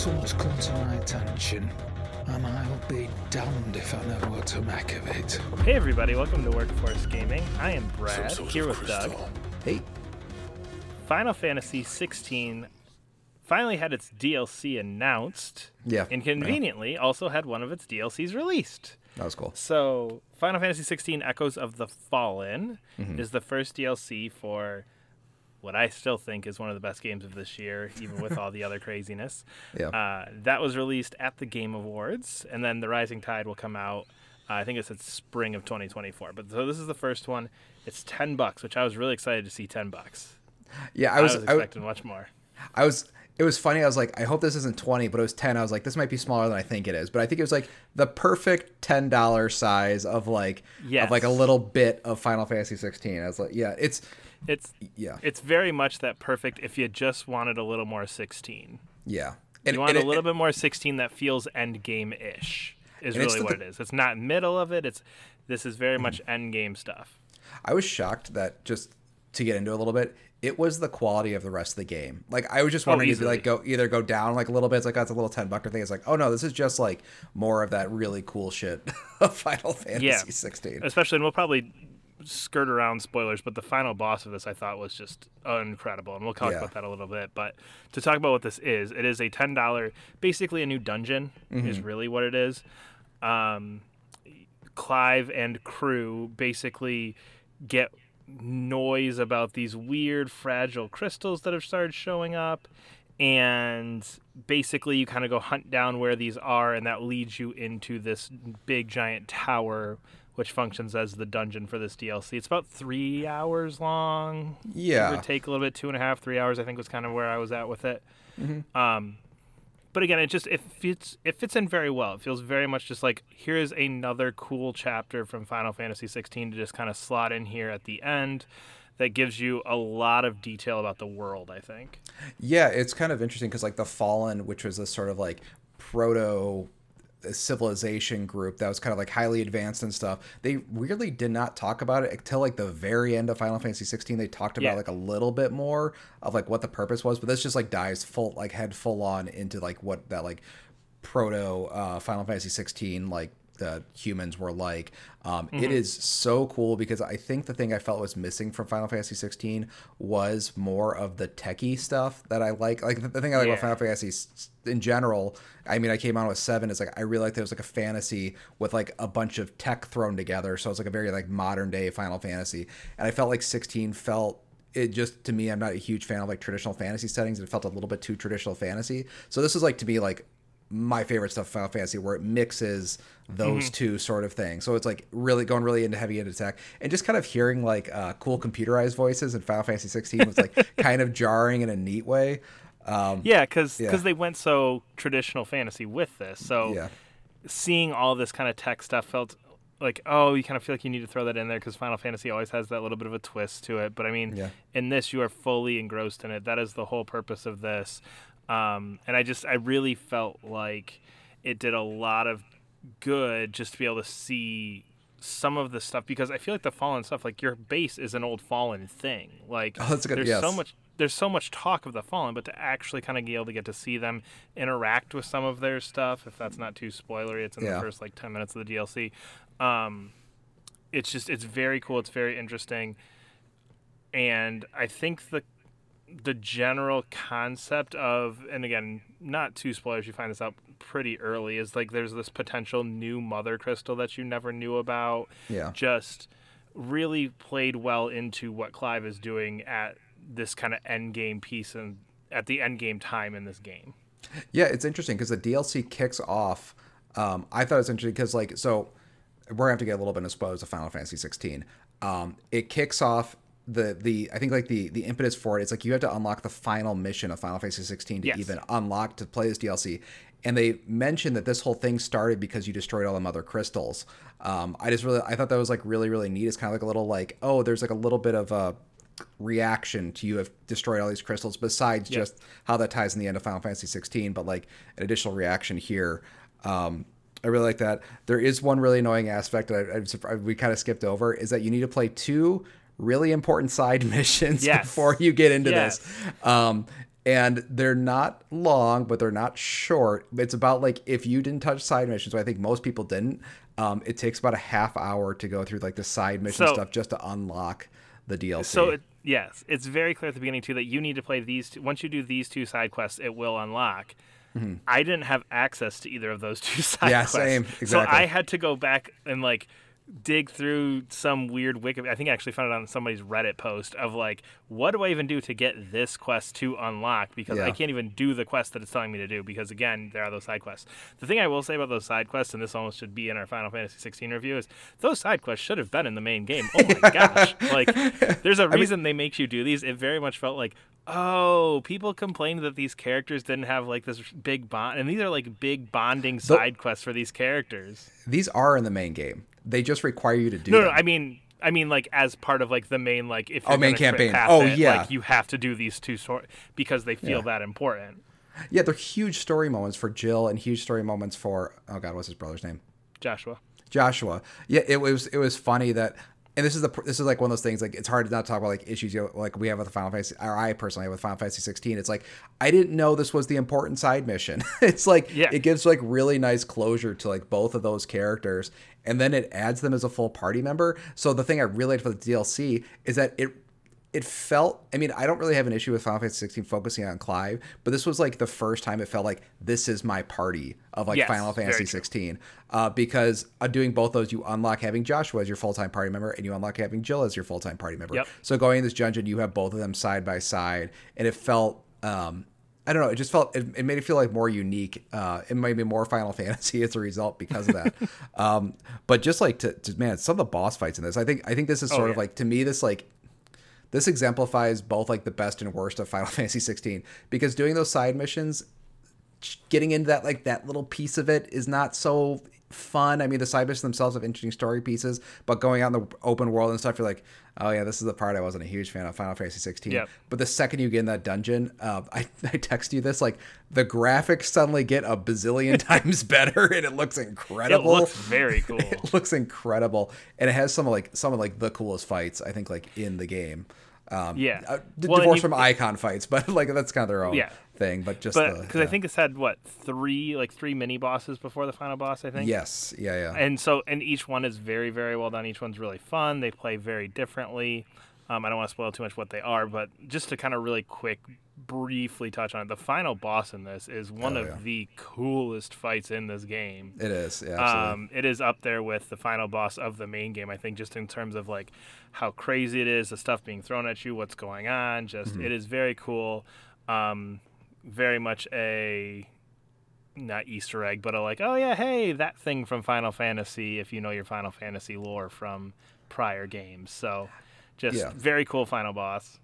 something's come to my attention, and I'll be damned if I know what to make of it. Hey everybody, welcome to Workforce Gaming. I am Brad, here of with Doug. Hey, Final Fantasy 16 finally had its DLC announced. Yeah, And conveniently also had one of its DLCs released. that was cool. So, Final Fantasy 16 Echoes of the Fallen Mm-hmm. is the first DLC for what I still think is one of the best games of this year, even with all the other craziness. Yeah. Uh, that was released at the Game Awards, and then The Rising Tide will come out. Uh, I think it's at spring of 2024. But so this is the first one. It's 10 bucks, which I was really excited to see 10 bucks. Yeah, I I was, I, was, expecting much more. I was. It was funny. I was like, I hope this isn't twenty, but it was ten. I was like, this might be smaller than I think it is. But I think it was like the perfect ten dollar size of like of like a little bit of Final Fantasy sixteen. I was like, yeah, it's It's yeah, it's very much that perfect if you just wanted a little more 16. yeah. And, You want and a it- little bit more 16 that feels end game ish. Is really the- what it is. It's not middle of it. It's this is Mm-hmm. very much end game stuff. I was shocked that just to get into a little bit, it was the quality of the rest of the game. Like I was just wondering if you like go either go down like a little bit. It's like oh, a little ten bucker thing. It's like oh no, this is just like more of that really cool shit of Final Fantasy Yeah. sixteen. Especially, and we'll probably skirt around spoilers, but the final boss of this I thought was just incredible, and we'll talk Yeah. about that a little bit. But to talk about what this is, it is a ten dollar, basically a new dungeon, Mm-hmm. is really what it is. Um, Clive and crew basically get noise about these weird fragile crystals that have started showing up. And basically you kind of go hunt down where these are and that leads you into this big giant tower which functions as the dungeon for this dlc it's about three hours long. Yeah, it would take a little bit two and a half three hours i think was kind of where i was at with it. Um, but again, it just it fits it fits in very well. It feels very much just like here's another cool chapter from Final Fantasy 16 to just kind of slot in here at the end that gives you a lot of detail about the world. I think. Yeah, it's kind of interesting because like the Fallen, which was a sort of like proto civilization group that was kind of like highly advanced and stuff. They weirdly did not talk about it until like the very end of Final Fantasy 16. They talked about Yeah. like a little bit more of like what the purpose was, but this just like dives full like head full on into like what that like proto uh, Final Fantasy 16 like the humans were like. Um, it is so cool because I think the thing I felt was missing from Final Fantasy 16 was more of the techie stuff that I like. Like the, the thing I like Yeah. about Final Fantasy in general. I mean, I came on with seven. Is like I really like there was like a fantasy with like a bunch of tech thrown together. So it's like a very like modern day Final Fantasy, and I felt like 16 felt it just to me i'm not a huge fan of like traditional fantasy settings it felt a little bit too traditional fantasy so this is like to me like my favorite stuff final fantasy where it mixes those Mm-hmm. two sort of things so it's like really going really into heavy into tech and just kind of hearing like uh, cool computerized voices in final fantasy 16 was like kind of jarring in a neat way um, Yeah, because Yeah. they went so traditional fantasy with this. So yeah seeing all this kind of tech stuff felt like oh you kind of feel like you need to throw that in there because final fantasy always has that little bit of a twist to it but i mean Yeah. in this you are fully engrossed in it that is the whole purpose of this um, and i just i really felt like it did a lot of good just to be able to see some of the stuff because i feel like the fallen stuff like your base is an old fallen thing like Oh, good- there's so much there's so much talk of the fallen, but to actually kind of be able to get to see them interact with some of their stuff, if that's not too spoilery, it's in Yeah. the first like ten minutes of the DLC. Um, it's just it's very cool. It's very interesting, and I think the the general concept of and again not too spoilers you find this out pretty early is like there's this potential new mother crystal that you never knew about yeah just really played well into what Clive is doing at this kind of end game piece and at the end game time in this game. Yeah, it's interesting because the DLC kicks off. Um, I thought it was interesting because, like, so we're gonna have to get a little bit of spoilers of Final Fantasy 16. Um, it kicks off the the I think like the the impetus for it is like you have to unlock the final mission of Final Fantasy 16 to Yes. even unlock to play this DLC. And they mentioned that this whole thing started because you destroyed all the mother crystals. Um, I just really I thought that was like really really neat. It's kind of like a little like oh there's like a little bit of a reaction to you have destroyed all these crystals besides just how that ties in the end of Final Fantasy 16 but like an additional reaction here um I really like that. There is one really annoying aspect that I, I'm we kind of skipped over is that you need to play two really important side missions Yes. before you get into Yes. this. Um, and they're not long, but they're not short. It's about like if you didn't touch side missions, I think most people didn't. Um, it takes about a half hour to go through like the side mission So- stuff just to unlock the DLC. So it, yes, it's very clear at the beginning too that you need to play these. Two, once you do these two side quests, it will unlock. I didn't have access to either of those two side Mm-hmm. Yeah, quests. same, So. I had to go back and like dig through some weird wiki. I think I actually found it on somebody's Reddit post of like, what do I even do to get this quest to unlock? Because Yeah. I can't even do the quest that it's telling me to do. Because again, there are those side quests. The thing I will say about those side quests, and this almost should be in our Final Fantasy 16 review, is those side quests should have been in the main game. Oh my gosh! Like, there's a reason they make you do these. It very much felt like, oh, people complained that these characters didn't have like this big bond, and these are like big bonding side quests for these characters. These are in the main game. They just require you to do No, them. no, I mean, I mean, like as part of like the main like if Oh, main campaign. Oh, it, yeah. like you have to do these two sort because they feel Yeah. that important. yeah, they're huge story moments for Jill and huge story moments for oh god, what's his brother's name? Joshua. Joshua. Yeah, it was it was funny that, and this is the this is like one of those things like it's hard to not talk about like issues you know, like we have with the Final Fantasy or I personally have with Final Fantasy 16. It's like I didn't know this was the important side mission. it's like Yeah. it gives like really nice closure to like both of those characters, and then it adds them as a full party member. So the thing I really liked for the DLC is that it it felt i mean i don't really have an issue with final fantasy 16 focusing on clive but this was like the first time it felt like this is my party of like Yes, final fantasy true. 16 uh, because uh, doing both those you unlock having joshua as your full-time party member and you unlock having jill as your full-time party member Yep. so going in this dungeon you have both of them side by side and it felt um I don't know. It just felt it, it made it feel like more unique. Uh, it made me more Final Fantasy as a result because of that. um, but just like to, to man, some of the boss fights in this, I think I think this is sort of Oh, yeah. like to me this like this exemplifies both like the best and worst of Final Fantasy 16 because doing those side missions getting into that like that little piece of it is not so fun. I mean, the side missions themselves have interesting story pieces, but going out in the open world and stuff, you're like, oh yeah, this is the part I wasn't a huge fan of Final Fantasy 16. Yep. But the second you get in that dungeon, uh, I, I text you this like the graphics suddenly get a bazillion times better and it looks incredible. It looks very cool. it looks incredible, and it has some of like some of like the coolest fights I think like in the game. Um, Yeah. uh, d- Well, and divorced you- from Eikon fights, but like that's kind of their own Yeah. thing. But just because I think it's had what three like three mini bosses before the final boss. I think. yes, yeah, yeah. and so and each one is very very well done each one's really fun they play very differently um, i don't want to spoil too much what they are but just to kind of really quick briefly touch on it the final boss in this is one Oh, of yeah. the coolest fights in this game It is, yeah, absolutely. um, it is up there with the final boss of the main game. I think just in terms of like how crazy it is, the stuff being thrown at you, what's going on. Just Mm-hmm. it is very cool. Um, very much a not Easter egg, but a like, oh yeah, hey, that thing from Final Fantasy. If you know your Final Fantasy lore from prior games, so just Yeah. very cool final boss.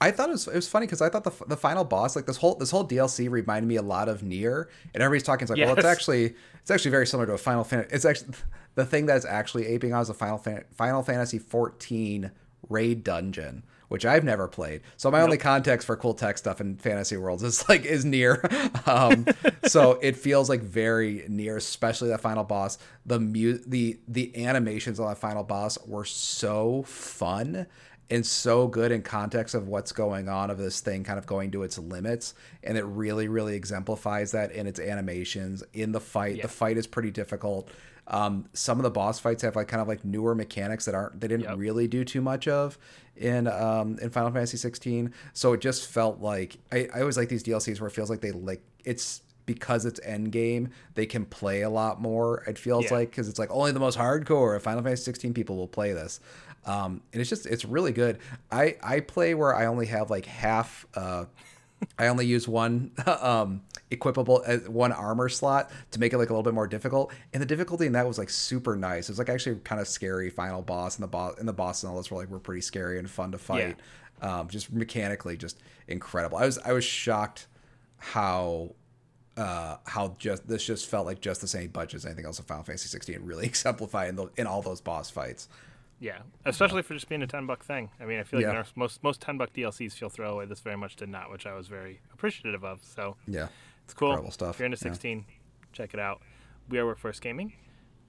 I thought it was it was funny because I thought the the final boss like this whole this whole DLC reminded me a lot of NieR, and everybody's talking it's like, well, it's actually it's actually very similar to a Final Fantasy. It's actually the thing that's actually aping on is a Final Fan- Final Fantasy 14 raid dungeon, which I've never played. So my only context for cool tech stuff in fantasy worlds is like is NieR. um, so it feels like very NieR, especially that final boss. The mu- the the animations on that final boss were so fun and so good in context of what's going on of this thing kind of going to its limits and it really really exemplifies that in its animations in the fight Yeah. the fight is pretty difficult um, some of the boss fights have like kind of like newer mechanics that aren't they didn't Yep. really do too much of in um in Final Fantasy 16 so it just felt like I, I always like these DLCs where it feels like they like it's because it's end game they can play a lot more it feels Yeah. like because it's like only the most hardcore Final Fantasy 16 people will play this um and it's just it's really good I I play where I only have like half uh I only use one um, equipable uh, one armor slot to make it like a little bit more difficult, and the difficulty in that was like super nice. It was like actually kind of scary final boss, and the boss and the boss and all those were like were pretty scary and fun to fight. Um, just mechanically, just incredible. I was I was shocked how uh, how just this just felt like just the same budget as anything else in Final Fantasy 16. Really exemplified in, the, in all those boss fights. Yeah, especially for just being a ten buck thing. I mean, I feel like Yeah. most- most most ten buck DLCs feel throwaway. This very much did not, which I was very appreciative of. So Yeah, it's cool. Incredible stuff, If you're into yeah. 16, check it out. We are Workforce Gaming.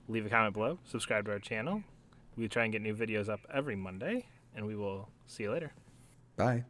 Leave a comment below. Subscribe to our channel. We try and get new videos up every Monday, and we will see you later. bye.